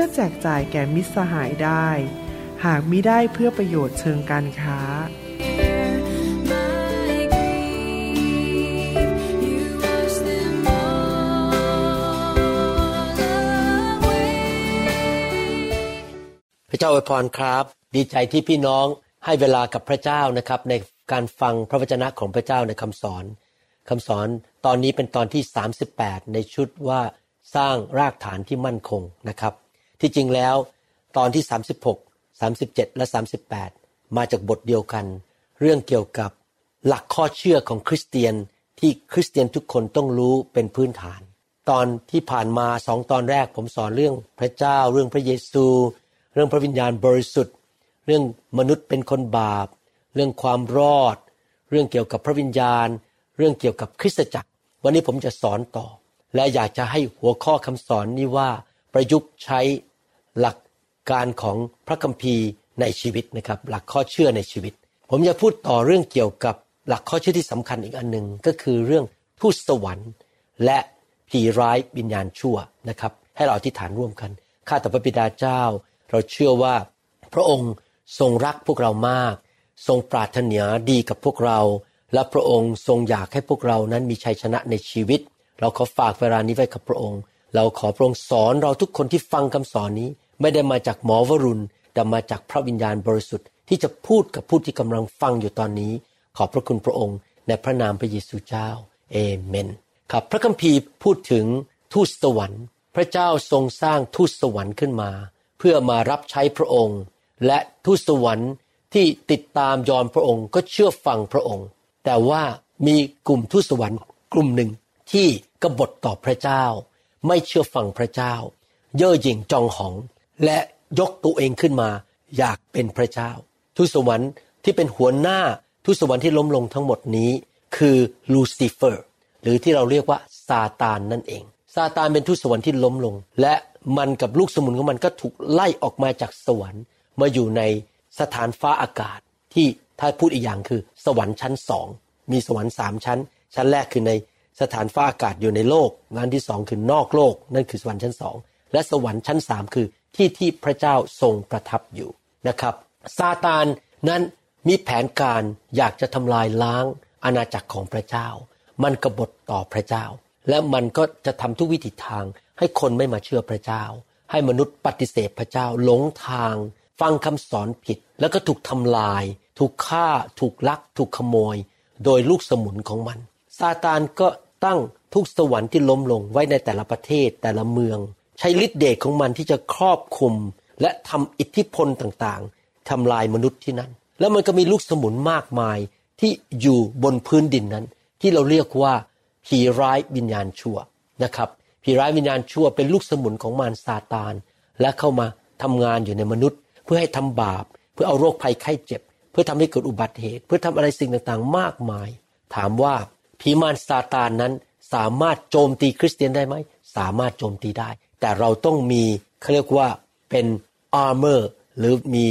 พื่อแจกจ่ายแก่มิตรสหายได้ หากมิได้เพื่อประโยชน์เชิงการค้า พระเจ้าอวยพรครับ ดีใจที่พี่น้องให้เวลากับพระเจ้านะครับในการฟังพระวจนะของพระเจ้าในคำสอนคำสอนตอนนี้เป็นตอนที่ 38 ในชุดว่าสร้างรากฐานที่มั่นคงนะครับ ที่จริงแล้ว ตอนที่ 36 37 และ 38 มาจากบทเดียวกัน เรื่องเกี่ยวกับหลักข้อเชื่อของคริสเตียนที่คริสเตียนทุกคนต้องรู้เป็นพื้นฐาน ตอนที่ผ่านมาสองตอนแรกผมสอนเรื่องพระเจ้า เรื่องพระเยซู เรื่องพระวิญญาณบริสุทธิ์ เรื่องมนุษย์เป็นคนบาป เรื่องความรอด เรื่องเกี่ยวกับพระวิญญาณ เรื่องเกี่ยวกับคริสตจักร วันนี้ผมจะสอนต่อ และอยากจะให้หัวข้อคำสอนนี้ว่าประยุกต์ใช้ หลักการของพระคัมภีร์ในชีวิตนะครับ หลักข้อเชื่อในชีวิต ผมจะพูดต่อเรื่องเกี่ยวกับหลักข้อเชื่อที่สำคัญอีกอันหนึ่งก็คือเรื่องทูตสวรรค์ และผีร้ายวิญญาณชั่วนะครับ ให้เราอธิษฐานร่วมกันข้าแต่พระบิดาเจ้า เราเชื่อว่าพระองค์ทรงรักพวกเรามาก ทรงปรารถนาดีกับพวกเรา และพระองค์ทรงอยากให้พวกเรานั้นมีชัยชนะในชีวิต เราขอฝากเวลานี้ไว้กับพระองค์ เราขอพระองค์สอนเราทุกคนที่ฟังคำสอนนี้ ไม่ได้มาจากหมอวรุณ แต่มาจากพระวิญญาณบริสุทธิ์ที่จะพูดกับผู้ที่กำลังฟังอยู่ตอนนี้ ขอบพระคุณพระองค์ ในพระนามพระเยซูเจ้าเอเมน ครับ พระคัมภีร์พูดถึงทูตสวรรค์ พระเจ้าทรงสร้างทูตสวรรค์ขึ้นมา เพื่อมารับใช้พระองค์ และทูตสวรรค์ที่ติดตามยอมพระองค์ก็เชื่อฟังพระองค์ แต่ว่ามีกลุ่มทูตสวรรค์กลุ่มหนึ่งที่กบฏต่อพระเจ้า ไม่เชื่อฟังพระเจ้า เย่อหยิ่งจองหอง และยกตัวเองขึ้นมาอยากเป็นพระเจ้าทูตสวรรค์ที่เป็นหัวหน้าทูตสวรรค์ที่ล้มลงทั้งหมดนี้ คือลูซิเฟอร์ หรือที่เราเรียกว่าซาตานนั่นเอง ซาตานเป็นทูตสวรรค์ที่ล้มลง และมันกับลูกสมุนของมันก็ถูกไล่ออกมาจากสวรรค์ มาอยู่ในสถานฟ้าอากาศ ที่ถ้าพูดอีกอย่างคือ สวรรค์ชั้นสองมีสวรรค์สามชั้น ชั้นแรกคือในสถานฟ้าอากาศอยู่ในโลกงานที่สองคือนอกโลก นั่นคือสวรรค์ชั้นสองและสวรรค์ชั้นสามคือ ที่ที่พระเจ้าทรงประทับอยู่นะครับซาตานนั้นมีแผนการอยากจะทำลายล้างอาณาจักรของพระเจ้า มันกบฏต่อพระเจ้า และมันก็จะทำทุกวิถีทางให้คนไม่มาเชื่อพระเจ้า ให้มนุษย์ปฏิเสธพระเจ้าหลงทาง ฟังคำสอนผิด แล้วก็ถูกทำลาย ถูกฆ่า ถูกลัก ถูกขโมย โดยลูกสมุนของมันซาตานก็ตั้งทุกสวรรค์ที่ล้มลงไว้ในแต่ละประเทศแต่ละเมือง ใช้ฤทธิเดชของมันที่จะครอบคุม และทำอิทธิพลต่างๆทำลายมนุษย์ที่นั่น แล้วมันก็มีลูกสมุนมากมายที่อยู่บนพื้นดินนั้น ที่เราเรียกว่าผีร้ายวิญญาณชั่วนะครับผีร้ายวิญญาณชั่วเป็นลูกสมุนของมารซาตาน และเข้ามาทำงานอยู่ในมนุษย์ เพื่อให้ทำบาป เพื่อเอาโรคภัยไข้เจ็บ เพื่อทำให้เกิดอุบัติเหตุ เพื่อทำอะไรสิ่งต่างๆ มากมาย ถามว่าผีมารซาตานนั้นสามารถโจมตีคริสเตียนได้ไหม สามารถโจมตีได้ แต่เราต้องมีเขาเรียกว่าเป็นอาร์เมอร์หรือมี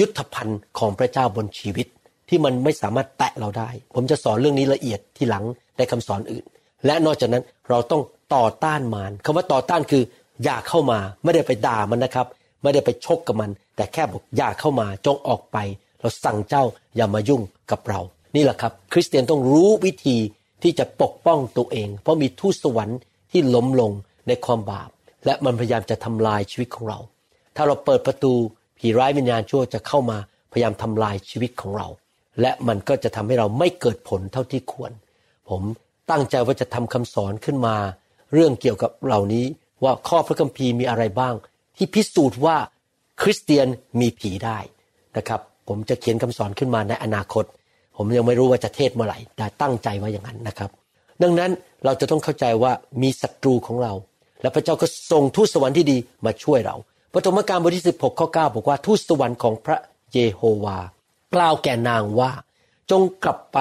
ยุทธภัณฑ์ของพระเจ้าบนชีวิต ที่มันไม่สามารถแตะเราได้ ผมจะสอนเรื่องนี้ละเอียดที่หลังในคำสอนอื่น และนอกจากนั้นเราต้องต่อต้านมารคำว่าต่อต้านคือ อย่าเข้ามาไม่ได้ไปด่ามันนะครับ ไม่ได้ไปชกกับมัน แต่แค่บอกอย่าเข้ามาจงออกไป เราสั่งเจ้าอย่ามายุ่งกับเรา นี่แหละครับ คริสเตียนต้องรู้วิธีที่จะปกป้องตัวเอง เพราะมีทูตสวรรค์ที่ล้มลงในความบาป และมันพยายามจะทำลายชีวิตของเรา ถ้าเราเปิดประตูผีร้ายวิญญาณชั่วจะเข้ามาพยายามทำลายชีวิตของเรา และมันก็จะทำให้เราไม่เกิดผลเท่าที่ควร ผมตั้งใจว่าจะทำคำสอนขึ้นมา เรื่องเกี่ยวกับเหล่านี้ว่าข้อพระคัมภีร์มีอะไรบ้าง ที่พิสูจน์ว่าคริสเตียนมีผีได้นะครับ ผมจะเขียนคำสอนขึ้นมาในอนาคต ผมยังไม่รู้ว่าจะเทศเมื่อไหร่แต่ตั้งใจไว้อย่างนั้นนะครับ ดังนั้นเราจะต้องเข้าใจว่ามีศัตรูของเรา และพระเจ้าก็ส่งทูตสวรรค์ที่ดีมาช่วยเราพฐมกาลบทที่ 16ข้อ9บอกว่าทูตสวรรค์ของพระเยโฮวากล่าวแก่นางว่า จงกลับไป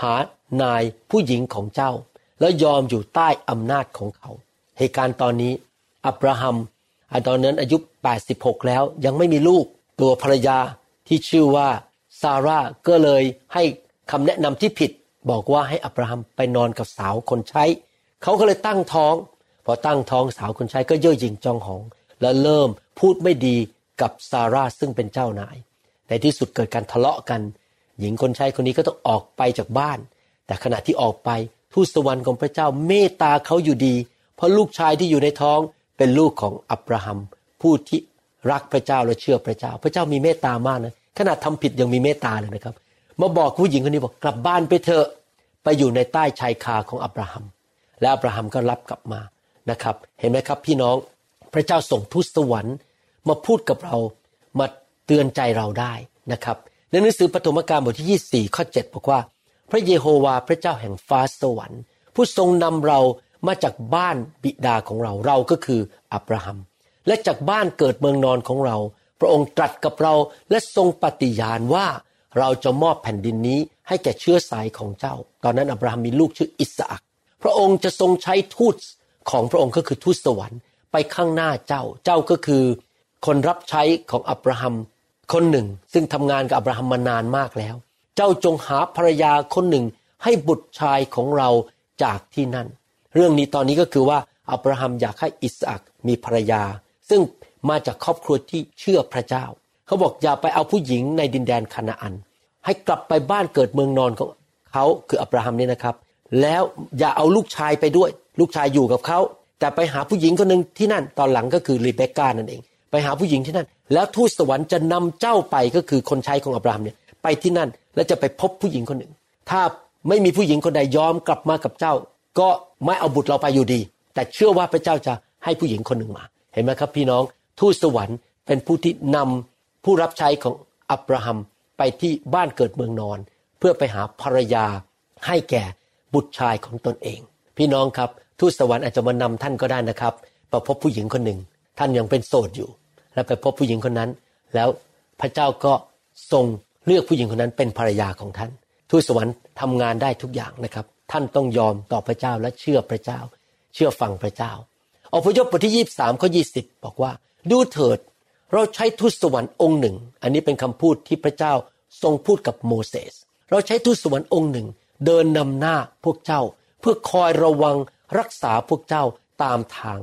หานายผู้หญิงของเจ้า แล้วยอมอยู่ใต้อำนาจของเขา เหตุการณ์ตอนนี้ อับราฮัมตอนนั้นอายุ 86 แล้วยังไม่มีลูก ตัวภรรยาที่ชื่อว่าซาร่าก็เลยให้คำแนะนำที่ผิด บอกว่าให้อับราฮัมไปนอนกับสาวคนใช้ เขาก็เลยตั้งท้อง พอตั้งท้องสาวคนใช้ก็เย่อหยิ่งจองหอง และเริ่มพูดไม่ดีกับซาร่าซึ่งเป็นเจ้านาย ในที่สุดเกิดการทะเลาะกัน หญิงคนใช้คนนี้ก็ต้องออกไปจากบ้าน แต่ขณะที่ออกไปทูตสวรรค์ของพระเจ้าเมตตาเขาอยู่ดี เพราะลูกชายที่อยู่ในท้องเป็นลูกของอับราฮัมผู้ที่รักพระเจ้าและเชื่อพระเจ้า พระเจ้ามีเมตตามากนะขนาดทำผิดยังมีเมตตาเลยนะครับ มาบอกผู้หญิงคนนี้บอกกลับบ้านไปเถอะไปอยู่ในใต้ชายคาของอับราฮัม และอับราฮัมก็รับกลับมา นะครับ เห็นไหมครับพี่น้องพระเจ้าส่งทูตสวรรค์ มาพูดกับเรามาเตือนใจเราได้นะครับในหนังสือปฐมกาลบทที่ 24 ข้อ 7 บอกว่า พระเยโฮวาพระเจ้าแห่งฟ้าสวรรค์ ผู้ทรงนำเรามาจากบ้านบิดาของเราเราก็คืออับราฮัม และจากบ้านเกิดเมืองนอนของเรา พระองค์ตรัสกับเราและทรงปฏิญาณว่าเราจะมอบแผ่นดินนี้ให้แก่เชื้อสายของเจ้า ตอนนั้นอับราฮัมมีลูกชื่ออิสอักพระองค์จะทรงใช้ทูต ของพระองค์ก็คือทูตสวรรค์ไปข้างหน้าเจ้า เจ้าก็คือ คนรับใช้ของอับราฮัมคนหนึ่ง ซึ่งทำงานกับอับราฮัมมานานมากแล้ว เจ้าจงหาภรรยาคนหนึ่งให้บุตรชายของเราจากที่นั่น เรื่องนี้ตอนนี้ก็คือว่าอับราฮัมอยากให้อิสอักมีภรรยา ซึ่งมาจากครอบครัวที่เชื่อพระเจ้า เขาบอกอย่าไปเอาผู้หญิงในดินแดนคานาอัน ให้กลับไปบ้านเกิดเมืองนอนของเขาคืออับราฮัมนี่นะครับ แล้วอย่าเอาลูกชายไปด้วย ลูกชายอยู่กับเขาแต่ไปหาผู้หญิงคนหนึ่งที่นั่นตอนหลังก็คือรีเบคก้านั่นเอง ไปหาผู้หญิงที่นั่น แล้วทูตสวรรค์จะนำเจ้าไปก็คือคนใช้ของอับราฮัมเนี่ยไปที่นั่นแล้วจะไปพบผู้หญิงคนหนึ่ง ถ้าไม่มีผู้หญิงคนใดยอมกลับมากับเจ้า ก็ไม่เอาบุตรเราไปอยู่ดี แต่เชื่อว่าพระเจ้าจะให้ผู้หญิงคนหนึ่งมา เห็นไหมครับพี่น้อง ทูตสวรรค์เป็นผู้ที่นำผู้รับใช้ของอับราฮัมไปที่บ้านเกิดเมืองนอน เพื่อไปหาภรรยาให้แก่บุตรชายของตนเอง พี่น้องครับ ทูตสวรรค์อาจจะมานำท่านก็ได้นะครับไปพบผู้หญิงคนหนึ่ง ท่านยังเป็นโสดอยู่ แล้วไปพบผู้หญิงคนนั้น แล้วพระเจ้าก็ทรงเลือกผู้หญิงคนนั้นเป็นภรรยาของท่าน ทูตสวรรค์ทำงานได้ทุกอย่างนะครับ ท่านต้องยอมต่อพระเจ้าและเชื่อพระเจ้า เชื่อฟังพระเจ้าอพยพบทที่ยี่สามข้อยี่สิบบอกว่า ดูเถิด เราใช้ทูตสวรรค์องค์หนึ่ง อันนี้เป็นคำพูดที่พระเจ้าทรงพูดกับโมเสสเราใช้ทูตสวรรค์องค์หนึ่ง เดินนำหน้าพวกเจ้า เพื่อคอยระวัง รักษาพวกเจ้าตามทาง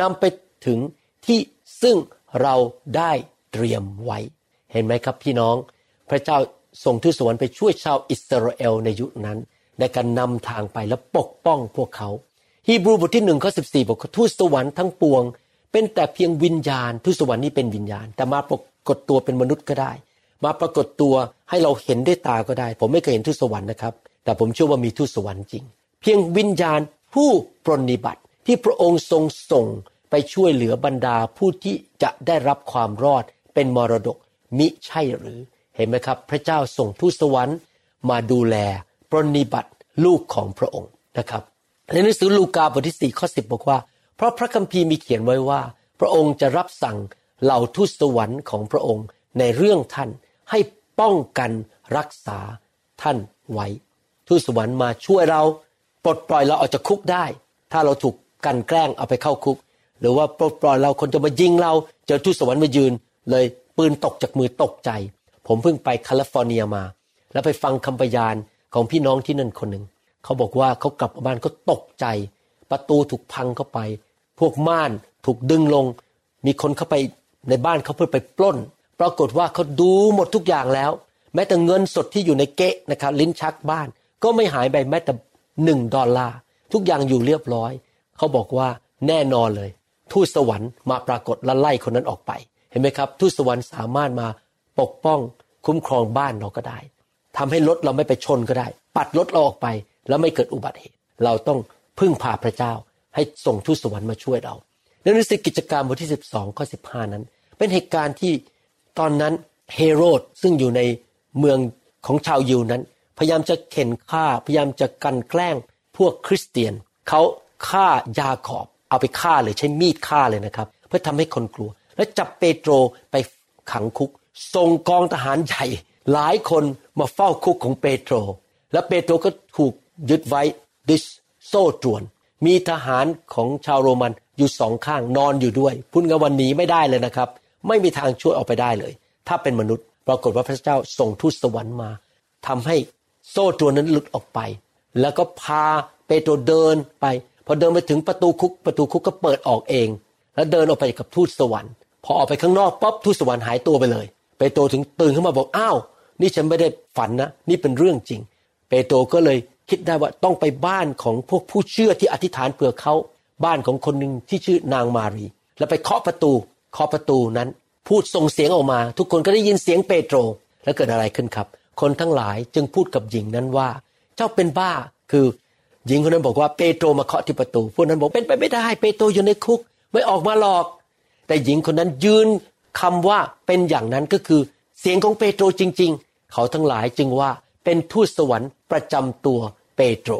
นำไปถึงที่ซึ่งเราได้เตรียมไว้ เห็นไหมครับพี่น้อง พระเจ้าส่งทูตสวรรค์ไปช่วยชาวอิสราเอลในยุคนั้น ในการนำทางไปและปกป้องพวกเขา ฮีบรูบทที่หนึ่งข้อสิบสี่บอกทูตสวรรค์ทั้งปวง เป็นแต่เพียงวิญญาณทูตสวรรค์นี่เป็นวิญญาณ แต่มาปรากฏตัวเป็นมนุษย์ก็ได้ มาปรากฏตัวให้เราเห็นด้วยตาก็ได้ ผมไม่เคยเห็นทูตสวรรค์นะครับ แต่ผมเชื่อว่ามีทูตสวรรค์จริง เพียงวิญญาณ ผู้ปรนิบัติที่พระองค์ทรงส่งไปช่วยเหลือบรรดาผู้ที่จะได้รับความรอดเป็นมรดกมิใช่หรือ เห็นไหมครับ พระเจ้าส่งทูตสวรรค์มาดูแลปรนิบัติลูกของพระองค์นะครับในหนังสือลูกาบทที่สี่ข้อสิบบอกว่า เพราะพระคัมภีร์มีเขียนไว้ว่า พระองค์จะรับสั่งเหล่าทูตสวรรค์ของพระองค์ในเรื่องท่านให้ป้องกันรักษาท่านไว้ ทูตสวรรค์มาช่วยเรา ปลดปล่อยเราออกจากคุกได้ ถ้าเราถูกกันแกล้งเอาไปเข้าคุก หรือว่าปลดปล่อยเราคนจะมายิงเรา เจอทูตสวรรค์มายืน เลยปืนตกจากมือตกใจ ผมเพิ่งไปแคลิฟอร์เนียมา แล้วไปฟังคำพยานของพี่น้องที่นั่นคนหนึ่งเขาบอกว่าเขากลับบ้านเขาตกใจ ประตูถูกพังเข้าไป พวกม่านถูกดึงลง มีคนเข้าไปในบ้านเขาเพื่อไปปล้น ปรากฏว่าเขาดูหมดทุกอย่างแล้ว แม้แต่เงินสดที่อยู่ในเก๊ะนะครับลิ้นชักบ้าน ก็ไม่หายไปแม้แต่ หนึ่งดอลลาร์ทุกอย่างอยู่เรียบร้อย เขาบอกว่าแน่นอนเลย ทูตสวรรค์มาปรากฏและไล่คนนั้นออกไป เห็นไหมครับ ทูตสวรรค์สามารถมาปกป้องคุ้มครองบ้านเราก็ได้ทำให้รถเราไม่ไปชนก็ได้ ปัดรถเราออกไปแล้วไม่เกิดอุบัติเหตุ เราต้องพึ่งพาพระเจ้า ให้ส่งทูตสวรรค์มาช่วยเราในหนังสือกิจการบทที่ 12ข้อ15 นั้น เป็นเหตุการณ์ที่ตอนนั้นเฮโรดซึ่งอยู่ในเมืองของชาวยิวนั้น พยายามจะเข็นฆ่าพยายามจะกันแกล้งพวกคริสเตียนเขาฆ่ายาขอบ เอาไปฆ่าเลยใช้มีดฆ่าเลยนะครับ เพื่อทำให้คนกลัว และจับเปโตรไปขังคุกส่งกองทหารใหญ่ หลายคนมาเฝ้าคุกของเปโตร และเปโตรก็ถูกยึดไว้ด้วยโซ่ตรวน มีทหารของชาวโรมันอยู่สองข้างนอนอยู่ด้วยพูดง่ายวันนี้ไม่ได้เลยนะครับ ไม่มีทางช่วยออกไปได้เลย ถ้าเป็นมนุษย์ปรากฏว่าพระเจ้าส่งทูตสวรรค์มาทำให้ โซ่ตรวนนั้นหลุดออกไป แล้วก็พาเปโตรเดินไป พอเดินไปถึงประตูคุกประตูคุกก็เปิดออกเอง แล้วเดินออกไปกับทูตสวรรค์ พอออกไปข้างนอกป๊อบทูตสวรรค์หายตัวไปเลย เปโตรถึงตื่นขึ้นมาบอกอ้าวนี่ฉันไม่ได้ฝันนะ นี่เป็นเรื่องจริง เปโตรก็เลยคิดได้ว่าต้องไปบ้านของพวกผู้เชื่อที่อธิษฐานเผื่อเขาบ้านของคนหนึ่งที่ชื่อนางมารี แล้วไปเคาะประตูเคาะประตูนั้น พูดส่งเสียงออกมา ทุกคนก็ได้ยินเสียงเปโตรแล้วเกิดอะไรขึ้นครับ คนทั้งหลายจึงพูดกับหญิงนั้นว่า เจ้าเป็นบ้าคือหญิงคนนั้นบอกว่าเปโตรมาเคาะที่ประตูพวกนั้นบอกเป็นไปไม่ได้ เปโตรอยู่ในคุก ไม่ออกมาหรอก แต่หญิงคนนั้นยืนคำว่าเป็นอย่างนั้นก็คือ เสียงของเปโตรจริง ๆ เขาทั้งหลายจึงว่าเป็นทูตสวรรค์ประจำตัวเปโตร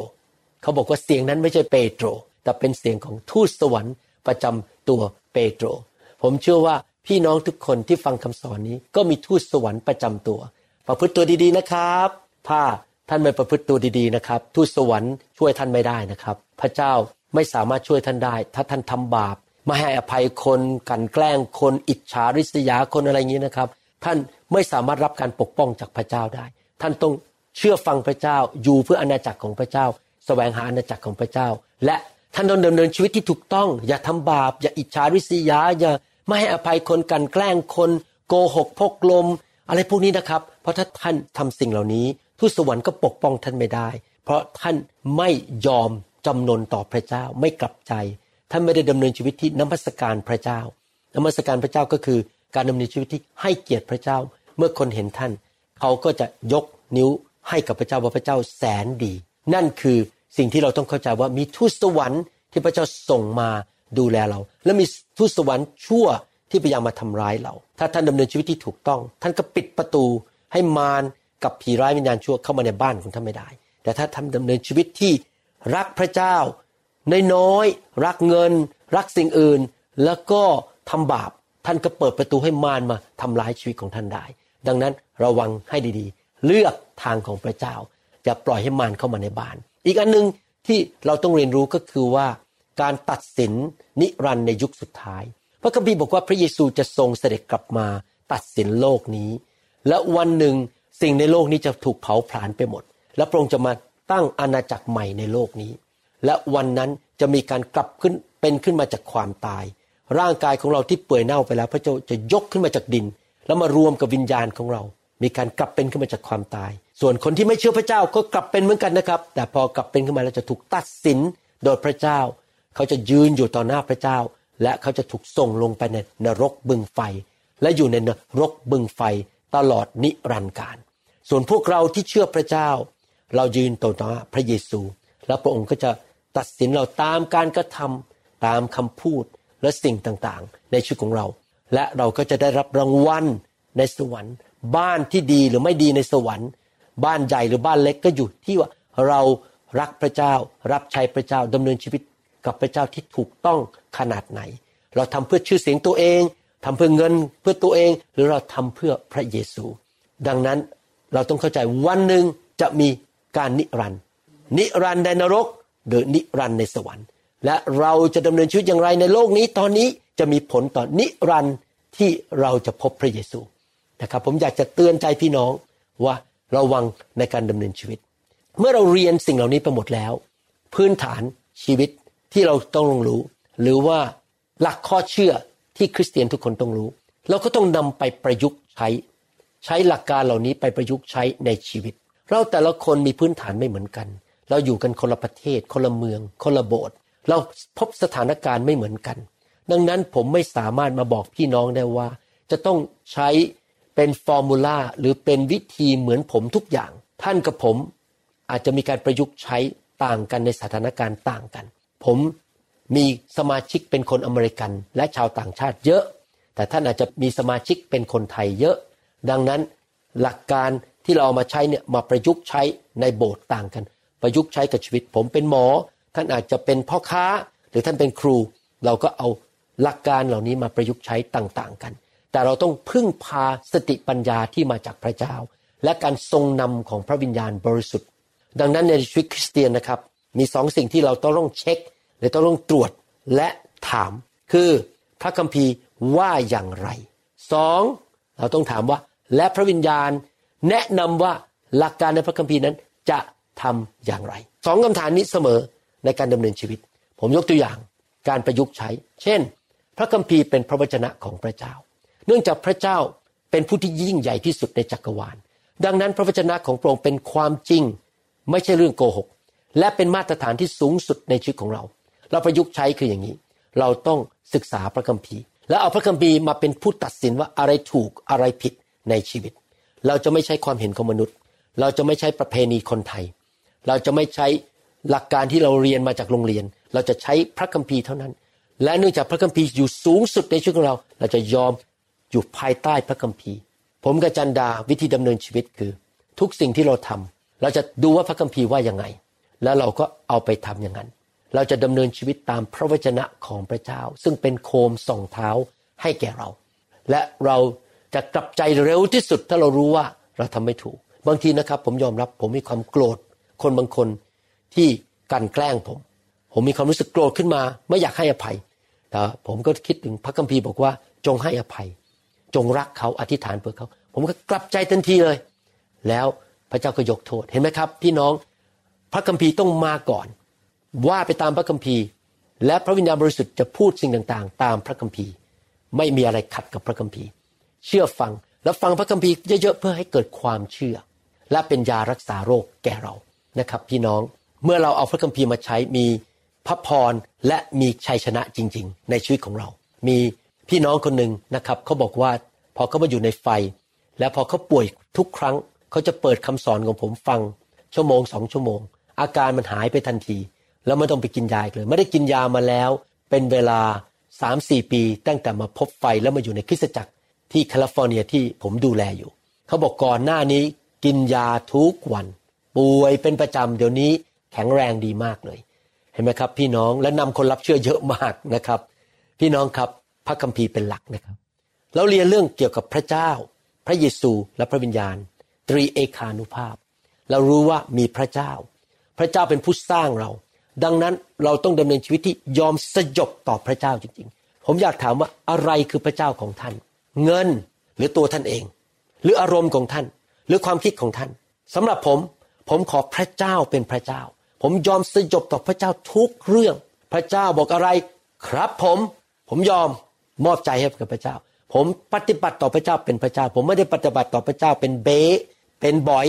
เขาบอกว่าเสียงนั้นไม่ใช่เปโตร แต่เป็นเสียงของทูตสวรรค์ประจำตัวเปโตร ผมเชื่อว่าพี่น้องทุกคนที่ฟังคำสอนนี้ก็มีทูตสวรรค์ประจำตัว ประพฤติตัวดีๆนะครับ ถ้าท่านไม่ประพฤติตัวดีๆนะครับ ทูตสวรรค์ช่วยท่านไม่ได้นะครับ พระเจ้าไม่สามารถช่วยท่านได้ ถ้าท่านทำบาปไม่ให้อภัยคนกันแกล้งคนอิจฉาริษยาคนอะไรอย่างนี้นะครับ ท่านไม่สามารถรับการปกป้องจากพระเจ้าได้ ท่านต้องเชื่อฟังพระเจ้าอยู่เพื่ออาณาจักรของพระเจ้าแสวงหาอาณาจักรของพระเจ้า และท่านต้องดำเนินชีวิตที่ถูกต้อง อย่าทำบาป อย่าอิจฉาริษยา อย่าไม่ให้อภัยคนกันแกล้งคน โกหกพกลม อะไรพวกนี้นะครับ เพราะถ้าท่านทำสิ่งเหล่านี้ทูตสวรรค์ก็ปกป้องท่านไม่ได้ เพราะท่านไม่ยอมจำนนต่อพระเจ้าไม่กลับใจ ท่านไม่ได้ดำเนินชีวิตที่น้ำมัสการพระเจ้านมัสการพระเจ้าก็คือการดำเนินชีวิตที่ให้เกียรติพระเจ้า เมื่อคนเห็นท่าน เขาก็จะยกนิ้วให้กับพระเจ้าว่าพระเจ้าแสนดี นั่นคือสิ่งที่เราต้องเข้าใจว่ามีทูตสวรรค์ที่พระเจ้าส่งมาดูแลเรา และมีทูตสวรรค์ชั่วที่พยายามมาทำร้ายเรา ถ้าท่านดำเนินชีวิตที่ถูกต้อง ท่านก็ปิดประตู ให้มารกับผีร้ายวิญญาณชั่วเข้ามาในบ้านของท่านไม่ได้ แต่ถ้าท่านดำเนินชีวิตที่รักพระเจ้าน้อย รักเงิน รักสิ่งอื่น แล้วก็ทำบาปท่านก็เปิดประตูให้มารมาทำร้ายชีวิตของท่านได้ ดังนั้นระวังให้ดีๆ เลือกทางของพระเจ้า อย่าปล่อยให้มารเข้ามาในบ้าน อีกอันหนึ่งที่เราต้องเรียนรู้ก็คือว่าการตัดสินนิรันดร์ในยุคสุดท้าย พระคัมภีร์บอกว่าพระเยซูจะทรงเสด็จกลับมาตัดสินโลกนี้ และวันหนึ่งสิ่งในโลกนี้จะถูกเผาผลาญไปหมด และพระองค์จะมาตั้งอาณาจักรใหม่ในโลกนี้ และวันนั้นจะมีการกลับขึ้นเป็นขึ้นมาจากความตาย ร่างกายของเราที่เปื่อยเน่าไปแล้ว พระเจ้าจะยกขึ้นมาจากดิน แล้วมารวมกับวิญญาณของเรา มีการกลับเป็นขึ้นมาจากความตาย ส่วนคนที่ไม่เชื่อพระเจ้าก็กลับเป็นเหมือนกันนะครับ แต่พอกลับเป็นขึ้นมาแล้วจะถูกตัดสินโดยพระเจ้า เขาจะยืนอยู่ต่อหน้าพระเจ้า และเขาจะถูกส่งลงไปในนรกบึงไฟ และอยู่ในนรกบึงไฟ ตลอดนิรันดร์การ ส่วนพวกเราที่เชื่อพระเจ้า เรายืนต่อหน้าพระเยซู และพระองค์ก็จะตัดสินเราตามการกระทำตามคำพูดและสิ่งต่างๆ ในชีวิตของเรา และเราก็จะได้รับรางวัลในสวรรค์ บ้านที่ดีหรือไม่ดีในสวรรค์ บ้านใหญ่หรือบ้านเล็กก็อยู่ที่ว่าเรารักพระเจ้า รับใช้พระเจ้าดำเนินชีวิตกับพระเจ้าที่ถูกต้องขนาดไหน เราทำเพื่อชื่อเสียงตัวเอง ทำเพื่อเงินเพื่อตัวเองหรือเราทำเพื่อพระเยซู ดังนั้นเราต้องเข้าใจวันหนึ่งจะมีการนิรันดร์นิรันดร์ในนรก หรือนิรันดร์ในสวรรค์ และเราจะดำเนินชีวิตอย่างไรในโลกนี้ตอนนี้จะมีผลต่อนิรันดร์ที่เราจะพบพระเยซูนะครับผมอยากจะเตือนใจพี่น้องว่าระวังในการดำเนินชีวิต เมื่อเราเรียนสิ่งเหล่านี้ไปหมดแล้ว พื้นฐานชีวิตที่เราต้องรู้ หรือว่าหลักข้อเชื่อ ที่คริสเตียนทุกคนต้องรู้ เราก็ต้องนำไปประยุกต์ใช้ ใช้หลักการเหล่านี้ไปประยุกต์ใช้ในชีวิต เราแต่ละคนมีพื้นฐานไม่เหมือนกัน เราอยู่กันคนละประเทศ คนละเมือง คนละโบสถ์เราพบสถานการณ์ไม่เหมือนกัน ดังนั้นผมไม่สามารถมาบอกพี่น้องได้ว่า จะต้องใช้เป็นฟอร์มูลาหรือเป็นวิธีเหมือนผมทุกอย่าง ท่านกับผมอาจจะมีการประยุกต์ใช้ต่างกันในสถานการณ์ต่างกัน ผม มีสมาชิกเป็นคนอเมริกัน และชาวต่างชาติเยอะ แต่ท่านอาจจะมีสมาชิกเป็นคนไทยเยอะ ดังนั้นหลักการที่เราเอามาใช้เนี่ยมาประยุกต์ใช้ในโบสถ์ต่างกัน ประยุกต์ใช้กับชีวิต ผมเป็นหมอ ท่านอาจจะเป็นพ่อค้า หรือท่านเป็นครู เราก็เอาหลักการเหล่านี้มาประยุกต์ใช้ต่างๆกัน แต่เราต้องพึ่งพาสติปัญญาที่มาจากพระเจ้า และการทรงนำของพระวิญญาณบริสุทธิ์ ดังนั้นในชีวิตคริสเตียนนะครับ มีสองสิ่งที่เราต้องเช็ค หรือต้องตรวจและถาม คือพระคัมภีร์ว่าอย่างไรสองเราต้องถามว่า และพระวิญญาณ แนะนำว่าหลักการในพระคัมภีร์นั้นจะทำอย่างไรสองคำถามนี้เสมอในการดำเนินชีวิต ผมยกตัวอย่างการประยุกต์ใช้ เช่น พระคัมภีร์เป็นพระวจนะของพระเจ้า เนื่องจากพระเจ้าเป็นผู้ที่ยิ่งใหญ่ที่สุดในจักรวาล ดังนั้นพระวจนะของพระองค์เป็นความจริง ไม่ใช่เรื่องโกหก และเป็นมาตรฐานที่สูงสุดในชีวิตของเรา เราประยุกต์ใช้คืออย่างนี้ เราต้องศึกษาพระคัมภีร์ และเอาพระคัมภีร์มาเป็นผู้ตัดสินว่าอะไรถูกอะไรผิดในชีวิต เราจะไม่ใช้ความเห็นของมนุษย์ เราจะไม่ใช้ประเพณีคนไทย เราจะไม่ใช้หลักการที่เราเรียนมาจากโรงเรียน เราจะใช้พระคัมภีร์เท่านั้น และเนื่องจากพระคัมภีร์อยู่สูงสุดในชีวิตของเรา เราจะยอมอยู่ภายใต้พระคัมภีร์ ผมกับจันดาวิธีดำเนินชีวิตคือ ทุกสิ่งที่เราทำเราจะดูว่าพระคัมภีร์ว่ายังไง แล้วเราก็เอาไปทำอย่างนั้น เราจะดำเนินชีวิตตามพระวจนะของพระเจ้า ซึ่งเป็นโคมส่องเท้าให้แก่เรา และเราจะกลับใจเร็วที่สุดถ้าเรารู้ว่าเราทำไม่ถูก บางทีนะครับ ผมยอมรับผมมีความโกรธ คนบางคนที่กันแกล้งผม ผมมีความรู้สึกโกรธขึ้นมา ไม่อยากให้อภัยแต่ผมก็คิดถึงพระคัมภีร์บอกว่า จงให้อภัย จงรักเขาอธิษฐานเพื่อเขา ผมก็กลับใจทันทีเลย แล้วพระเจ้าก็ยกโทษเห็นไหมครับ พี่น้องพระคัมภีร์ต้องมาก่อน ว่าไปตามพระคัมภีร์ และพระวิญญาณบริสุทธิ์จะพูดสิ่งต่างๆ ตามพระคัมภีร์ ไม่มีอะไรขัดกับพระคัมภีร์ เชื่อฟังแล้วฟังพระคัมภีร์เยอะๆเพื่อให้เกิดความเชื่อ และเป็นยารักษาโรคแก่เรานะครับ พี่น้องเมื่อเราเอาพระคัมภีร์มาใช้มีพระพรและมีชัยชนะจริง ๆ ในชีวิตของเรา มีพี่น้องคนหนึ่งนะครับเขาบอกว่าพอเขามาอยู่ในไฟ แล้วพอเขาป่วยทุกครั้งเขาจะเปิดคำสอนของผมฟังชั่วโมงสองชั่วโมง อาการมันหายไปทันที แล้วไม่ต้องไปกินยาเลย ไม่ได้กินยามาแล้ว เป็นเวลาสามสี่ปี ตั้งแต่มาพบไฟแล้วมาอยู่ในคริสตจักรที่แคลิฟอร์เนียที่ผมดูแลอยู่ เขาบอกก่อนหน้านี้กินยาทุกวัน ป่วยเป็นประจำเดี๋ยวนี้แข็งแรงดีมากเลย เห็นไหมครับ พี่น้องและนำคนรับเชื่อเยอะมากนะครับ พี่น้องครับพระคัมภีร์เป็นหลักนะครับเราเรียนเรื่องเกี่ยวกับพระเจ้า พระเยซูและพระวิญญาณ ตรีเอกานุภาพ เรารู้ว่ามีพระเจ้า พระเจ้าเป็นผู้สร้างเรา ดังนั้นเราต้องดำเนินชีวิตที่ยอมสยบต่อพระเจ้าจริง ๆ ผมอยากถามว่าอะไรคือพระเจ้าของท่าน เงินหรือตัวท่านเอง หรืออารมณ์ของท่าน หรือความคิดของท่านสำหรับผมผมขอพระเจ้าเป็นพระเจ้า ผมยอมสยบต่อพระเจ้าทุกเรื่อง พระเจ้าบอกอะไรครับผม ผมยอมมอบใจให้กับพระเจ้า ผมปฏิบัติต่อพระเจ้าเป็นพระเจ้า ผมไม่ได้ปฏิบัติต่อพระเจ้าเป็นเบเป็นบ่อย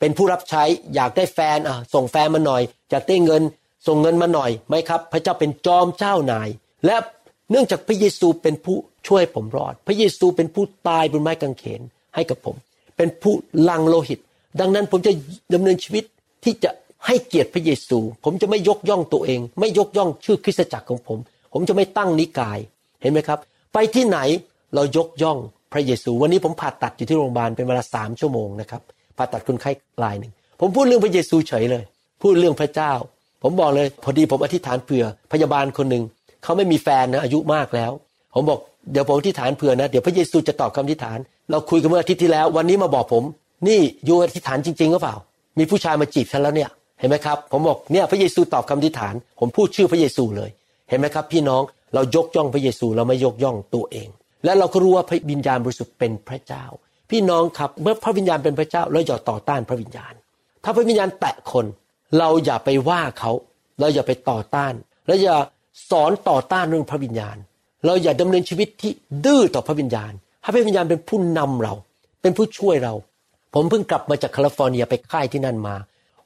เป็นผู้รับใช้ อยากได้แฟนอะส่งแฟนมาหน่อย อยากได้เงิน ส่งเงินมาหน่อยไหมครับ พระเจ้าเป็นจอมเจ้านาย และเนื่องจากพระเยซูเป็นผู้ช่วยผมรอด พระเยซูเป็นผู้ตายบนไม้กางเขนให้กับผม เป็นผู้ลังโลหิต ดังนั้นผมจะดำเนินชีวิตที่จะให้เกียรติพระเยซู ผมจะไม่ยกย่องตัวเอง ไม่ยกย่องชื่อคริสตจักรของผม ผมจะไม่ตั้งนิกายเห็นไหมครับ ไปที่ไหนเรายกย่องพระเยซู วันนี้ผมผ่าตัดอยู่ที่โรงพยาบาลเป็นเวลาสามชั่วโมงนะครับผ่าตัดคนไข้รายหนึ่งผมพูดเรื่องพระเยซูเฉยเลย พูดเรื่องพระเจ้า ผมบอกเลยพอดีผมอธิษฐานเผื่อพยาบาลคนหนึ่งเขาไม่มีแฟนนะอายุมากแล้ว ผมบอกเดี๋ยวผมอธิษฐานเผื่อนะเดี๋ยวพระเยซูจะตอบคำอธิษฐาน เราคุยกันเมื่ออาทิตย์ที่แล้ว วันนี้มาบอกผม นี่ยูอธิษฐานจริงๆหรือเปล่า มีผู้ชายมาจีบฉันแล้วเนี่ยเห็นไหมครับ ผมบอกเนี่ยพระเยซูตอบคำอธิษฐาน ผมพูดชื่อพระเยซูเลย เห็นไหมครับ พี่น้องเรายกย่องพระเยซูเราไม่ยกย่องตัวเอง และเราก็รู้ว่าพระวิญญาณบริสุทธิ์เป็นพระเจ้า พี่น้องครับเมื่อพระวิญญาณเป็นพระเจ้าเราอย่าต่อต้านพระวิญญาณ ถ้าพระวิญญาณแตะคน เราอย่าไปว่าเขาเราอย่าไปต่อต้านและอย่าสอนต่อต้านเรื่องพระวิญญาณ เราอย่าดำเนินชีวิตที่ดื้อต่อพระวิญญาณ ให้พระวิญญาณเป็นผู้นำเรา เป็นผู้ช่วยเรา ผมเพิ่งกลับมาจากแคลิฟอร์เนียไปค่ายที่นั่นมา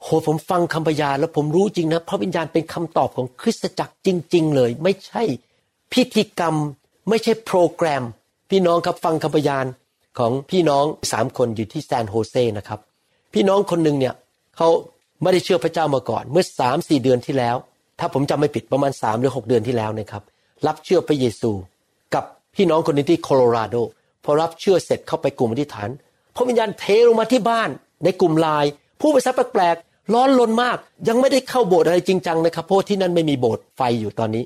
โหผมฟังคำพยานแล้วผมรู้จริงนะพระวิญญาณเป็นคำตอบของคริสตจักรจริง ๆ เลย ไม่ใช่พิธีกรรม ไม่ใช่โปรแกรม พี่น้องครับฟังคำพยานของพี่น้องสามคนอยู่ที่แซนโฮเซนะครับ พี่น้องคนหนึ่งเนี่ยเขา ไม่ได้เชื่อพระเจ้ามาก่อน เมื่อสามสี่เดือนที่แล้ว ถ้าผมจำไม่ผิดประมาณสามหรือหกเดือนที่แล้วนะครับ รับเชื่อพระเยซูกับพี่น้องคนนึงที่โคโลราโดพอรับเชื่อเสร็จเข้าไปกลุ่มอธิษฐานพระวิญญาณเทลงมาที่บ้าน ในกลุ่มไลน์ผู้ภาษาแปลกร้อนลนมาก ยังไม่ได้เข้าโบสถ์อะไรจริงจังนะครับเพราะที่นั่นไม่มีโบสถ์ไฟอยู่ตอนนี้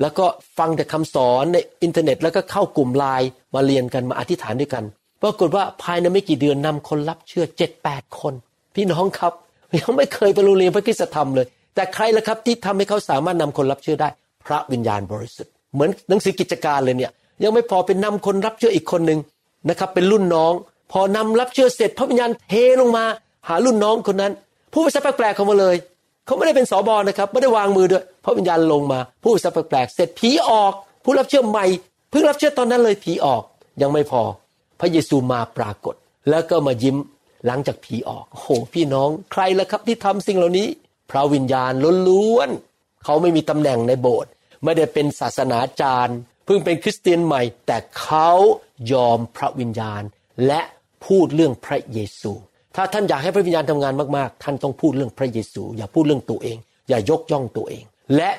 แล้วก็ฟังแต่คำสอนในอินเทอร์เน็ต แล้วก็เข้ากลุ่มไลน์มาเรียนกันมาอธิษฐานด้วยกันปรากฏว่าภายในไม่กี่เดือนนำคนรับเชื่อเจ็ดแปดคน พี่น้องครับ ยังไม่เคยไปโรงเรียนพระคุณธรรมเลย แต่ใครล่ะครับที่ทำให้เขาสามารถนำคนรับเชื่อได้ พระวิญญาณบริสุทธิ์เหมือนหนังสือกิจการเลยเนี่ย ยังไม่พอเป็นนำคนรับเชื่ออีกคนหนึ่งนะครับ เป็นรุ่นน้อง พอนำรับเชื่อเสร็จ พระวิญญาณเทลงมา หารุ่นน้องคนนั้นผู้ภาษาแปลกๆเข้ามาเลยเขาไม่ได้เป็นสอบอนะครับไม่ได้วางมือด้วยพระวิญญาณลงมา ผู้ภาษาแปลกๆเสร็จผีออก ผู้รับเชื่อใหม่เพิ่งรับเชื่อตอนนั้นเลยผีออกยังไม่พอ พระเยซูมาปรากฏ แล้วก็มายิ้ม หลังจากผีออกโอ้โหพี่น้องใครล่ะครับที่ทำสิ่งเหล่านี้ พระวิญญาณล้วนๆเขาไม่มีตำแหน่งในโบสถ์ไม่ได้เป็นศาสนาจารย์เพิ่งเป็นคริสเตียนใหม่ แต่เขายอมพระวิญญาณ และพูดเรื่องพระเยซู ถ้าท่านอยากให้พระวิญญาณทำงานมากๆ ท่านต้องพูดเรื่องพระเยซู อย่าพูดเรื่องตัวเอง อย่ายกย่องตัวเอง และ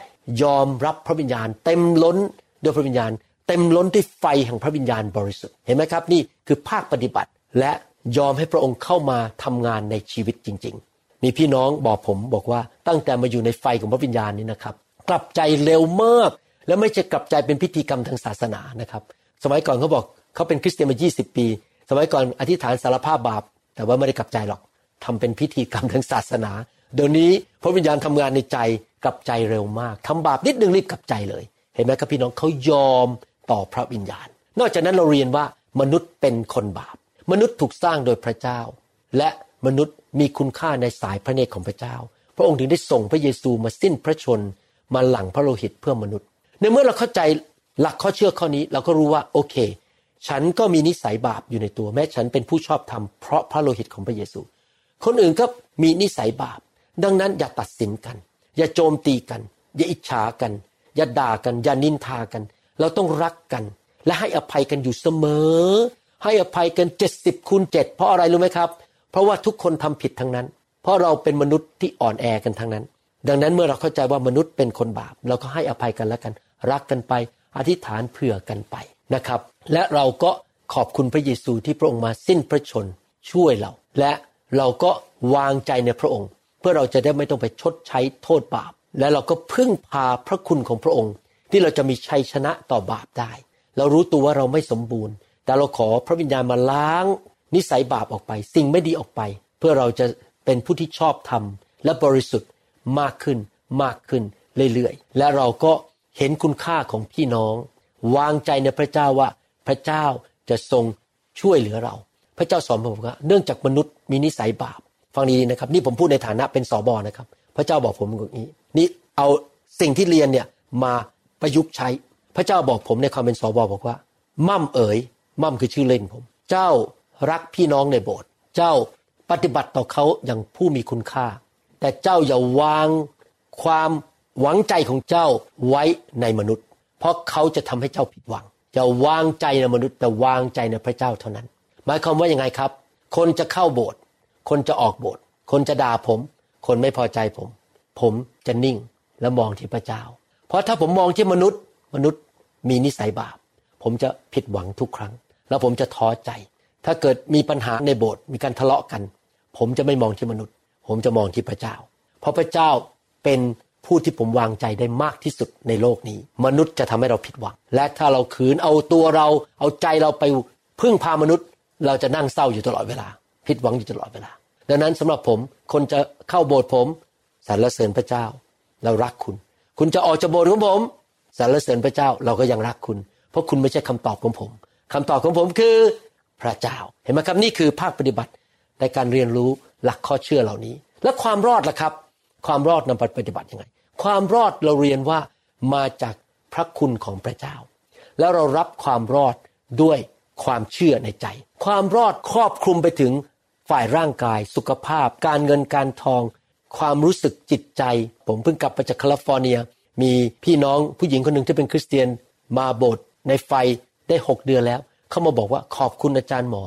ยอมรับพระวิญญาณ เต็มล้นด้วยพระวิญญาณ เต็มล้นด้วยไฟแห่งพระวิญญาณบริสุทธิ์เห็นไหมครับนี่คือภาคปฏิบัติและ ยอมให้พระองค์เข้ามาทำงานในชีวิตจริง ๆ มีพี่น้องบอกผมบอกว่าตั้งแต่มาอยู่ในไฟของพระวิญญาณนี้นะครับ กลับใจเร็วมาก แล้วไม่ใช่กลับใจเป็นพิธีกรรมทางศาสนานะครับ สมัยก่อนเขาบอกเขาเป็นคริสเตียนมา 20 ปี สมัยก่อนอธิษฐานสารภาพบาป แต่ว่าไม่ได้กลับใจหรอกทำเป็นพิธีกรรมทางศาสนา เดี๋ยวนี้พระวิญญาณทำงานในใจกลับใจเร็วมากทำบาปนิดนึงรีบกลับใจเลย เห็นไหมครับพี่น้องเขายอมต่อพระวิญญาณ นอกจากนั้นเราเรียนว่ามนุษย์เป็นคนบาป มนุษย์ถูกสร้างโดยพระเจ้า และมนุษย์มีคุณค่าในสายพระเนตรของพระเจ้า พระองค์ถึงได้ส่งพระเยซูมาสิ้นพระชนมาหลั่งพระโลหิตเพื่อมนุษย์ ในเมื่อเราเข้าใจหลักข้อเชื่อข้อนี้เราก็รู้ว่าโอเค ฉันก็มีนิสัยบาปอยู่ในตัวแม้ฉันเป็นผู้ชอบธรรมเพราะพระโลหิตของพระเยซู คนอื่นก็มีนิสัยบาป ดังนั้นอย่าตัดสินกัน อย่าโจมตีกัน อย่าอิจฉากัน อย่าด่ากัน อย่านินทากัน เราต้องรักกัน และให้อภัยกันอยู่เสมอ ให้อภัยกันเจ็ดสิบคูณเจ็ดเพราะอะไรรู้ไหมครับ เพราะว่าทุกคนทำผิดทั้งนั้น เพราะเราเป็นมนุษย์ที่อ่อนแอกันทั้งนั้น ดังนั้นเมื่อเราเข้าใจว่ามนุษย์เป็นคนบาป เราก็ให้อภัยกันแล้วกัน รักกันไป อธิษฐานเผื่อกันไปนะครับ และเราก็ขอบคุณพระเยซูที่พระองค์มาสิ้นพระชนช่วยเรา และเราก็วางใจในพระองค์ เพื่อเราจะได้ไม่ต้องไปชดใช้โทษบาป และเราก็พึ่งพาพระคุณของพระองค์ ที่เราจะมีชัยชนะต่อบาปได้ เรารู้ตัวว่าเราไม่สมบูรณ์ แต่เราขอพระวิญญาณมาล้าง นิสัยบาปออกไป สิ่งไม่ดีออกไป เพื่อเราจะเป็นผู้ที่ชอบธรรม และบริสุทธิ์มากขึ้นมากขึ้นเรื่อยๆ และเราก็เห็นคุณค่าของพี่น้อง วางใจในพระเจ้าว่าพระเจ้าจะทรงช่วยเหลือเรา พระเจ้าสอนผมว่าเนื่องจากมนุษย์มีนิสัยบาป ฟังดีนะครับ นี่ผมพูดในฐานะเป็นสอบอนะครับ พระเจ้าบอกผมอย่างนี้ นี่เอาสิ่งที่เรียนเนี่ยมาประยุกต์ใช้ พระเจ้าบอกผมในความเป็นสอบอบอกว่า มั่มเอ๋ย มั่มคือชื่อเล่นผม เจ้ารักพี่น้องในโบสถ์เจ้าปฏิบัติต่อเขาอย่างผู้มีคุณค่า แต่เจ้าอย่าวางความหวังใจของเจ้าไว้ในมนุษย์ เพราะเขาจะทำให้เจ้าผิดหวังจะวางใจในมนุษย์แต่วางใจในพระเจ้าเท่านั้น หมายความว่ายังไงครับ คนจะเข้าโบสถ์คนจะออกโบสถ์คนจะด่าผม คนไม่พอใจผม ผมจะนิ่งและมองที่พระเจ้า เพราะถ้าผมมองที่มนุษย์ มนุษย์มีนิสัยบาป ผมจะผิดหวังทุกครั้ง แล้วผมจะท้อใจ ถ้าเกิดมีปัญหาในโบสถ์มีการทะเลาะกัน ผมจะไม่มองที่มนุษย์ ผมจะมองที่พระเจ้า เพราะพระเจ้าเป็นผู้ที่ผมวางใจได้มากที่สุดในโลกนี้ มนุษย์จะทำให้เราผิดหวัง และถ้าเราขืนเอาตัวเราเอาใจเราไปพึ่งพามนุษย์ เราจะนั่งเศร้าอยู่ตลอดเวลา ผิดหวังอยู่ตลอดเวลา ดังนั้นสำหรับผมคนจะเข้าโบสถ์ผมสรรเสริญพระเจ้า เรารักคุณ คุณจะออกจากโบสถ์ของผมสรรเสริญพระเจ้าเราก็ยังรักคุณ เพราะคุณไม่ใช่คำตอบของผม คำตอบของผมคือพระเจ้า เห็นไหมครับนี่คือภาคปฏิบัติในการเรียนรู้หลักข้อเชื่อเหล่านี้ และความรอดล่ะครับ ความรอดนำไปปฏิบัติยังไง ความรอดเราเรียนว่ามาจากพระคุณของพระเจ้า แล้วเรารับความรอดด้วยความเชื่อในใจ ความรอดครอบคลุมไปถึงฝ่ายร่างกาย สุขภาพ การเงินการทอง ความรู้สึกจิตใจ ผมเพิ่งกลับมาจากแคลิฟอร์เนีย มีพี่น้องผู้หญิงคนหนึ่งที่เป็นคริสเตียนมาโบสถ์ในไฟ ได้หกเดือนแล้ว เขามาบอกว่าขอบคุณอาจารย์หมอ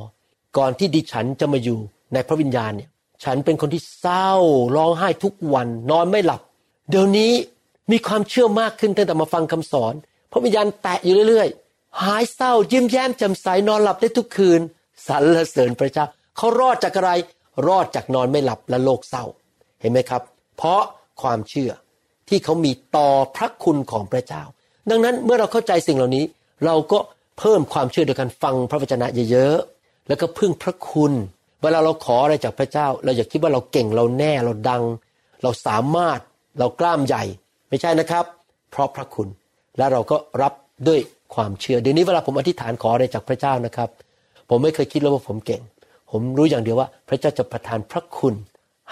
ก่อนที่ดิฉันจะมาอยู่ในพระวิญญาณเนี่ย ฉันเป็นคนที่เศร้าร้องไห้ทุกวัน นอนไม่หลับ เดี๋ยวนี้มีความเชื่อมากขึ้นตั้งแต่มาฟังคำสอน พระวิญญาณแตะอยู่เรื่อยๆ หายเศร้ายิ้มแย้มแจ่มใสนอนหลับได้ทุกคืนสรรเสริญพระเจ้าเขารอดจากอะไร รอดจากนอนไม่หลับและโรคเศร้า เห็นไหมครับ เพราะความเชื่อที่เขามีต่อพระคุณของพระเจ้า ดังนั้นเมื่อเราเข้าใจสิ่งเหล่านี้ เราก็ เพิ่มความเชื่อโดยการฟังพระวจนะเยอะๆแล้วก็พึ่งพระคุณ เวลาเราขออะไรจากพระเจ้า เราอย่าคิดว่าเราเก่งเราแน่เราดัง เราสามารถเรากล้ามใหญ่ ไม่ใช่นะครับ เพราะพระคุณและเราก็รับด้วยความเชื่อเดี๋ยวนี้เวลาผมอธิษฐานขออะไรจากพระเจ้านะครับ ผมไม่เคยคิดเลยว่าผมเก่ง ผมรู้อย่างเดียวว่า พระเจ้าจะประทานพระคุณ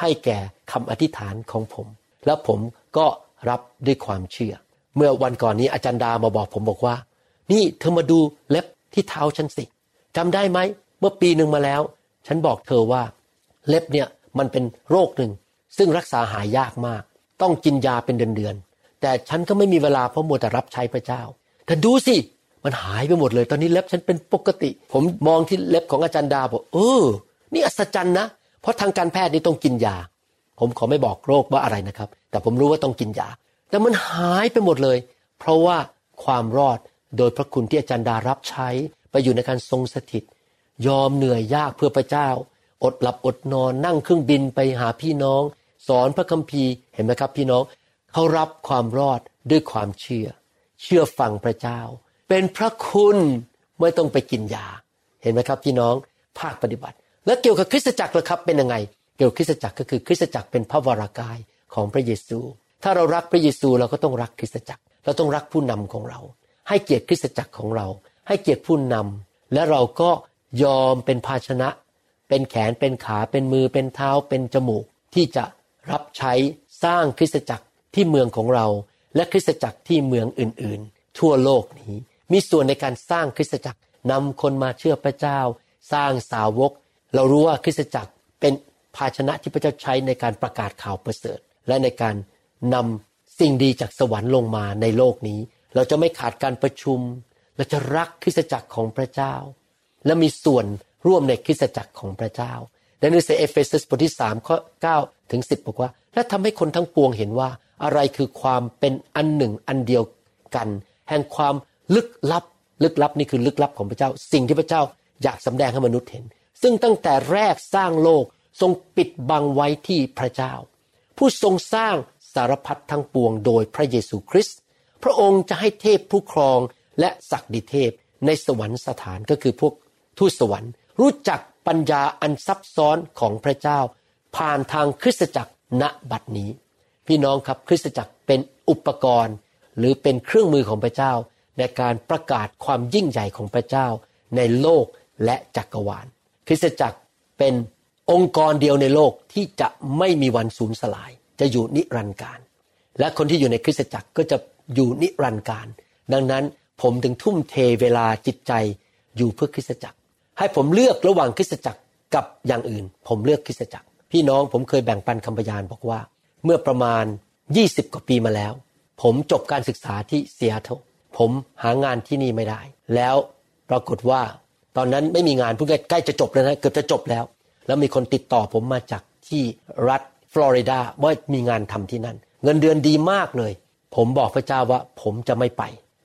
ให้แก่คำอธิษฐานของผม แล้วผมก็รับด้วยความเชื่อ เมื่อวันก่อนนี้อาจารย์ดามาบอกผมบอกว่า นี่เธอมาดูเล็บที่เท้าฉันสิจำได้ไหมเมื่อปีหนึ่งมาแล้ว ฉันบอกเธอว่า เล็บเนี่ยมันเป็นโรคหนึ่ง ซึ่งรักษาหายยากมาก ต้องกินยาเป็นเดือนๆแต่ฉันก็ไม่มีเวลาเพราะมัวแต่รับใช้พระเจ้าแต่ดูสิมันหายไปหมดเลย ตอนนี้เล็บฉันเป็นปกติ ผมมองที่เล็บของอาจารย์ดาบอกเออ นี่อัศจรรย์นะ เพราะทางการแพทย์นี่ต้องกินยา ผมขอไม่บอกโรคว่าอะไรนะครับ แต่ผมรู้ว่าต้องกินยา แต่มันหายไปหมดเลย เพราะว่าความรอด โดยพระคุณที่อาจารย์ดารับใช้ไปอยู่ในการทรงสถิต ยอมเหนื่อยยากเพื่อพระเจ้า อดหลับอดนอนนั่งเครื่องบินไปหาพี่น้อง สอนพระคัมภีร์เห็นไหมครับพี่น้องเขารับความรอดด้วยความเชื่อ เชื่อฟังพระเจ้า เป็นพระคุณไม่ต้องไปกินยา เห็นไหมครับพี่น้องภาคปฏิบัติ แล้วเกี่ยวกับคริสตจักรล่ะครับเป็นยังไง เกี่ยวกับคริสตจักรก็คือคริสตจักรเป็นพระวรากายของพระเยซู ถ้าเรารักพระเยซูเราก็ต้องรักคริสตจักร เราต้องรักผู้นำของเรา ให้เกียรติคริสตจักรของเรา ให้เกียรติผู้นำและเราก็ยอมเป็นภาชนะ เป็นแขนเป็นขาเป็นมือเป็นเท้าเป็นจมูก ที่จะรับใช้สร้างคริสตจักรที่เมืองของเรา และคริสตจักรที่เมืองอื่นๆ ทั่วโลกนี้ มีส่วนในการสร้างคริสตจักรนำคนมาเชื่อพระเจ้า สร้างสาวก เรารู้ว่าคริสตจักรเป็นภาชนะที่พระเจ้าใช้ในการประกาศข่าวประเสริฐ และในการนำสิ่งดีจากสวรรค์ลงมาในโลกนี้ เราจะไม่ขาดการประชุม เราจะรักคริสตจักรของพระเจ้า และมีส่วนร่วมในคริสตจักรของพระเจ้าในหนังสือเอเฟซัสบทที่3ข้อ9ถึง10บอกว่า และทำให้คนทั้งปวงเห็นว่าอะไรคือความเป็นอันหนึ่งอันเดียวกัน แห่งความลึกลับ ลึกลับนี่คือลึกลับของพระเจ้า สิ่งที่พระเจ้าอยากสำแดงให้มนุษย์เห็น ซึ่งตั้งแต่แรกสร้างโลกทรงปิดบังไว้ที่พระเจ้า ผู้ทรงสร้างสารพัดทั้งปวงโดยพระเยซูคริสต์ พระองค์จะให้เทพผู้ครองและศักดิเทพในสวรรค์สถานก็คือพวกทูตสวรรค์ รู้จักปัญญาอันซับซ้อนของพระเจ้า ผ่านทางคริสตจักรณบัดนี้ พี่น้องครับคริสตจักรเป็นอุปกรณ์ หรือเป็นเครื่องมือของพระเจ้า ในการประกาศความยิ่งใหญ่ของพระเจ้า ในโลกและจักรวาล คริสตจักรเป็นองค์กรเดียวในโลกที่จะไม่มีวันสูญสลาย จะอยู่นิรันดร์การ และคนที่อยู่ในคริสตจักรก็จะ อยู่นิรันดร์การ ดังนั้นผมถึงทุ่มเทเวลาจิตใจอยู่เพื่อคริสตจักร ให้ผมเลือกระหว่างคริสตจักรกับอย่างอื่น ผมเลือกคริสตจักร พี่น้องผมเคยแบ่งปันคำพยานบอกว่า เมื่อประมาณ 20 กว่าปีมาแล้ว ผมจบการศึกษาที่ซีแอตเทิลผมหางานที่นี่ไม่ได้ แล้วปรากฏว่า ตอนนั้นไม่มีงานเพิ่งใกล้จะจบแล้วนะเกือบจะจบแล้ว แล้วมีคนติดต่อผมมาจากที่รัฐฟลอริดาว่ามีงานทำที่นั่น เงินเดือนดีมากเลย ผมบอกพระเจ้าว่า ผมจะไม่ไป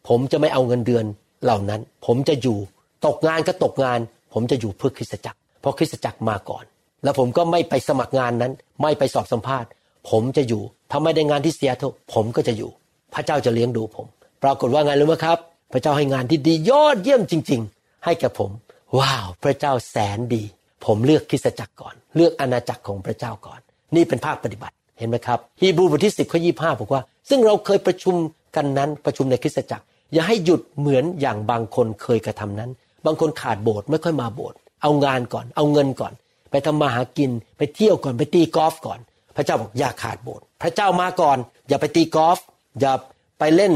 ผมจะไม่เอาเงินเดือนเหล่านั้น ผมจะอยู่ ตกงานก็ตกงาน ผมจะอยู่เพื่อคริสตจักร เพราะคริสตจักรมาก่อน แล้วผมก็ไม่ไปสมัครงานนั้น ไม่ไปสอบสัมภาษณ์ ผมจะอยู่ถ้าไม่ได้งานที่เสียเทุผมก็จะอยู่ พระเจ้าจะเลี้ยงดูผม ปรากฏว่าไงรู้ไหมครับ พระเจ้าให้งานที่ดียอดเยี่ยมจริง ๆ ให้แกับผม ว้าว พระเจ้าแสนดี ผมเลือกคริสตจักรก่อน เลือกอาณาจักรของพระเจ้าก่อน นี่เป็นภาคปฏิบัติ เห็นไหมครับฮีบรูบทที่สิบข้อยี่ห้าบอกว่า ซึ่งเราเคยประชุมกันนั้นประชุมในคริสตจักร อย่าให้หยุดเหมือนอย่างบางคนเคยกระทำนั้น บางคนขาดโบสถ์ไม่ค่อยมาโบสถ์เอางานก่อน เอาเงินก่อน ไปทำมาหากินไปเที่ยวก่อนไปตีกอล์ฟก่อน พระเจ้าบอกอย่าขาดโบสถ์พระเจ้ามาก่อน อย่าไปตีกอล์ฟอย่าไปเล่น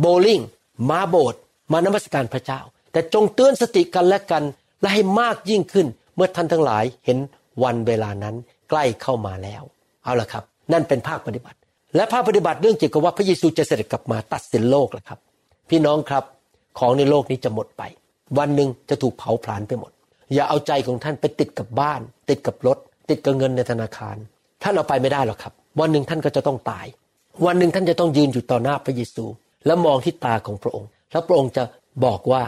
โบลิ่งมาโบสถ์มานมัสการพระเจ้า แต่จงเตือนสติกันและกันและให้มากยิ่งขึ้นเมื่อท่านทั้งหลายเห็นวันเวลานั้นใกล้เข้ามาแล้ว เอาละครับ นั่นเป็นภาคปฏิบัติ และภาคปฏิบัติเรื่องเกี่ยวกับว่าพระเยซูจะเสด็จกลับมาตัดสินโลกและครับ พี่น้องครับของในโลกนี้จะหมดไป วันหนึ่งจะถูกเผาผลาญไปหมด อย่าเอาใจของท่านไปติดกับบ้าน ติดกับรถ ติดกับเงินในธนาคาร ท่านเอาไปไม่ได้หรอกครับ วันหนึ่งท่านก็จะต้องตาย วันหนึ่งท่านจะต้องยืนอยู่ต่อหน้าพระเยซู แล้วมองที่ตาของพระองค์ แล้วพระองค์จะบอกว่า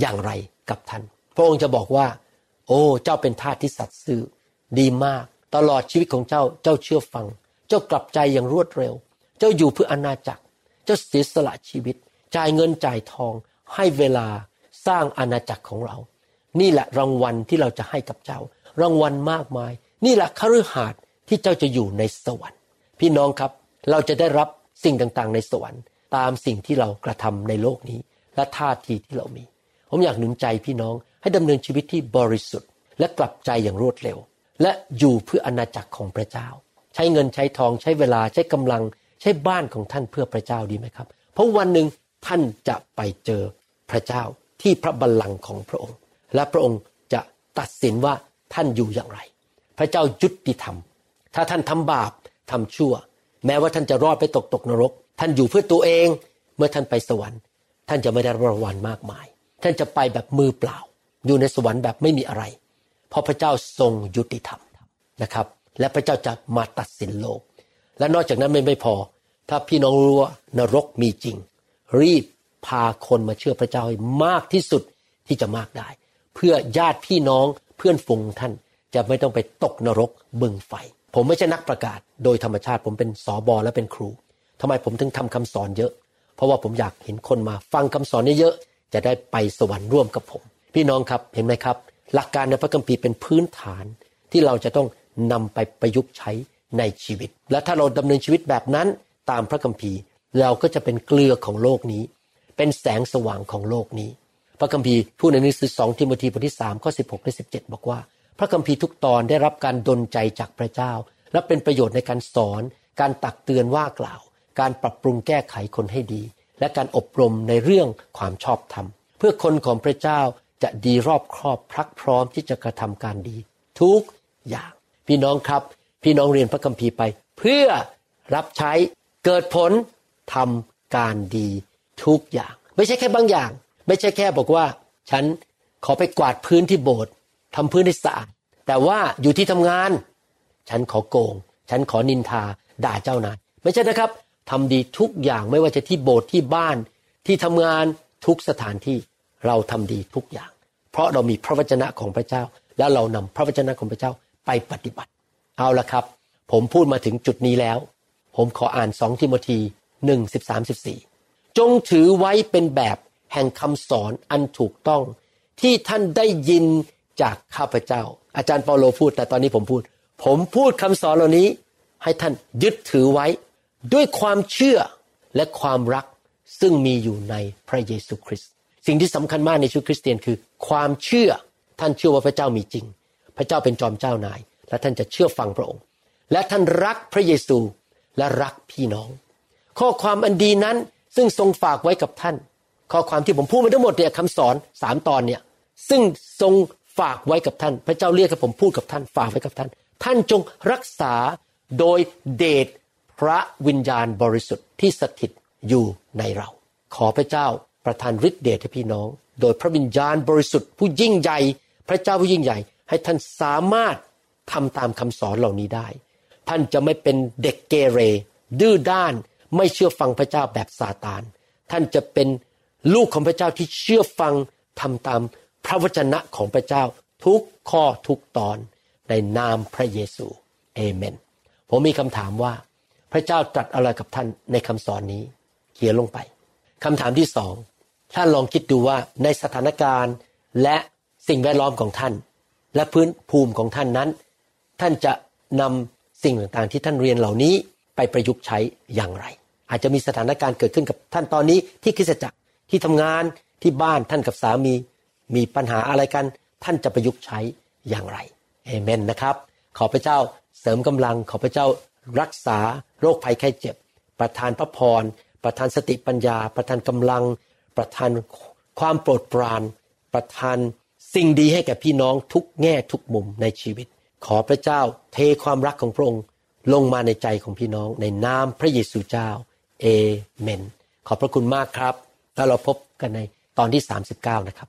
อย่างไรกับท่าน พระองค์จะบอกว่า โอ้ เจ้าเป็นทาสที่สัตย์ซื่อดีมาก ตลอดชีวิตของเจ้า เจ้าเชื่อฟัง เจ้ากลับใจอย่างรวดเร็ว เจ้าอยู่เพื่ออนาจักร เจ้าเสียสละชีวิต จ่ายเงินจ่ายทอง ให้เวลาสร้างอาณาจักรของเรา นี่แหละรางวัลที่เราจะให้กับเจ้า รางวัลมากมาย นี่แหละคฤหาสน์ที่เจ้าจะอยู่ในสวรรค์ พี่น้องครับ เราจะได้รับสิ่งต่างๆ ในสวรรค์ ตามสิ่งที่เรากระทำในโลกนี้ และท่าทีที่เรามี ผมอยากหนุนใจพี่น้องให้ดำเนินชีวิตที่บริสุทธิ์ และกลับใจอย่างรวดเร็ว และอยู่เพื่ออาณาจักรของพระเจ้า ใช้เงินใช้ทองใช้เวลาใช้กำลัง ใช้บ้านของท่านเพื่อพระเจ้าดีไหมครับ เพราะวันหนึ่งท่านจะไปเจอพระเจ้าที่พระบัลลังก์ของพระองค์ และพระองค์จะตัดสินว่าท่านอยู่อย่างไร พระเจ้ายุติธรรม ถ้าท่านทำบาปทำชั่ว แม้ว่าท่านจะรอดไปตกตกนรก ท่านอยู่เพื่อตัวเอง เมื่อท่านไปสวรรค์ ท่านจะไม่ได้รางวัลมากมาย ท่านจะไปแบบมือเปล่า อยู่ในสวรรค์แบบไม่มีอะไร เพราะพระเจ้าทรงยุติธรรมนะครับ และพระเจ้าจะมาตัดสินโลก และนอกจากนั้นไม่ไม่พอ ถ้าพี่น้องรู้ว่านรกมีจริง รีบพาคนมาเชื่อพระเจ้าให้มากที่สุดที่จะมากได้ เพื่อญาติพี่น้องเพื่อนฝูงท่านจะไม่ต้องไปตกนรกบึงไฟ ผมไม่ใช่นักประกาศ โดยธรรมชาติผมเป็นสอบอและเป็นครูทำไมผมถึงทำคำสอนเยอะ เพราะว่าผมอยากเห็นคนมาฟังคำสอนเยอะๆจะได้ไปสวรรค์ร่วมกับผม พี่น้องครับเห็นไหมครับ หลักการในพระคัมภีร์เป็นพื้นฐานที่เราจะต้อง นำไปประยุกต์ใช้ในชีวิต และถ้าเราดำเนินชีวิตแบบนั้นตามพระคัมภีร์ เราก็จะเป็นเกลือของโลกนี้ เป็นแสงสว่างของโลกนี้ พระคัมภีร์พูดในหนังสือสองทิโมธีบทที่สามข้อสิบหกและสิบเจ็ดบอกว่า พระคัมภีร์ทุกตอนได้รับการดลใจจากพระเจ้า และเป็นประโยชน์ในการสอน การตักเตือนว่ากล่าว การปรับปรุงแก้ไขคนให้ดี และการอบรมในเรื่องความชอบธรรม เพื่อคนของพระเจ้าจะดีรอบครอบพรักพร้อมที่จะกระทำการดี ทุกอย่าง พี่น้องครับ พี่น้องเรียนพระคัมภีร์ไป เพื่อรับใช้เกิดผลทำการดีทุกอย่าง ไม่ใช่แค่บางอย่าง ไม่ใช่แค่บอกว่า ฉันขอไปกวาดพื้นที่โบสถ์ทำพื้นให้สะอาดแต่ว่าอยู่ที่ทำงาน ฉันขอโกง ฉันขอนินทาด่าเจ้านายไม่ใช่นะครับทำดีทุกอย่างไม่ว่าจะที่โบสถ์ที่บ้านที่ทำงานทุกสถานที่เราทำดีทุกอย่าง เพราะเรามีพระวจนะของพระเจ้า แล้วเรานำพระวจนะของพระเจ้า ไปปฏิบัติ เอาละครับ ผมพูดมาถึงจุดนี้แล้ว ผมขออ่านสองทิโมธีหนึ่งสิบสามสิบสี่จงถือไว้เป็นแบบแห่งคำสอนอันถูกต้อง ที่ท่านได้ยินจากข้าพเจ้า อาจารย์เปาโลพูด แต่ตอนนี้ผมพูด ผมพูดคำสอนเหล่านี้ ให้ท่านยึดถือไว้ ด้วยความเชื่อและความรักซึ่งมีอยู่ในพระเยซูคริสต์สิ่งที่สำคัญมากในชีวิตคริสเตียนคือ ความเชื่อท่านเชื่อว่าพระเจ้ามีจริง พระเจ้าเป็นจอมเจ้านาย และท่านจะเชื่อฟังพระองค์ และท่านรักพระเยซูและรักพี่น้อง ข้อความอันดีนั้นซึ่งทรงฝากไว้กับท่าน ข้อความที่ผมพูดมาทั้งหมดเนี่ยคำสอนสามตอนเนี่ยซึ่งทรงฝากไว้กับท่าน พระเจ้าเรียกให้ผมพูดกับท่านฝากไว้กับท่าน ท่านจงรักษาโดยเดชพระวิญญาณบริสุทธิ์ที่สถิตอยู่ในเรา ขอพระเจ้าประทานฤทธิเดชให้พี่น้อง โดยพระวิญญาณบริสุทธิ์ผู้ยิ่งใหญ่ พระเจ้าผู้ยิ่งใหญ่ ให้ท่านสามารถทำตามคำสอนเหล่านี้ได้ ท่านจะไม่เป็นเด็กเกเร ดื้อด้าน ไม่เชื่อฟังพระเจ้าแบบซาตาน ท่านจะเป็นลูกของพระเจ้าที่เชื่อฟังทำตามพระวจนะของพระเจ้าทุกข้อทุกตอนในนามพระเยซูเอเมน ผมมีคำถามว่า พระเจ้าตรัสอะไรกับท่านในคำสอนนี้ เขียนลงไปคำถามที่สองท่านลองคิดดูว่าในสถานการณ์และสิ่งแวดล้อมของท่าน และพื้นภูมิของท่านนั้น ท่านจะนำสิ่งต่างๆ ที่ท่านเรียนเหล่านี้ไปประยุกต์ใช้อย่างไร อาจจะมีสถานการณ์เกิดขึ้นกับท่านตอนนี้ที่คริสตจักรที่ทำงานที่บ้านท่านกับสามี มีปัญหาอะไรกัน ท่านจะประยุกต์ใช้อย่างไรเอเมนนะครับ ขอพระเจ้าเสริมกำลังขอพระเจ้ารักษาโรคภัยไข้เจ็บ ประทานพระพร ประทานสติปัญญา ประทานกำลัง ประทานความโปรดปราน ประทาน สิ่งดีให้แก่พี่น้องทุกแง่ทุกมุมในชีวิต ขอพระเจ้าเทความรักของพระองค์ลงมาในใจของพี่น้องในนามพระเยซูเจ้าเอเมน ขอบพระคุณมากครับ แล้วเราพบกันในตอนที่ 39 นะครับ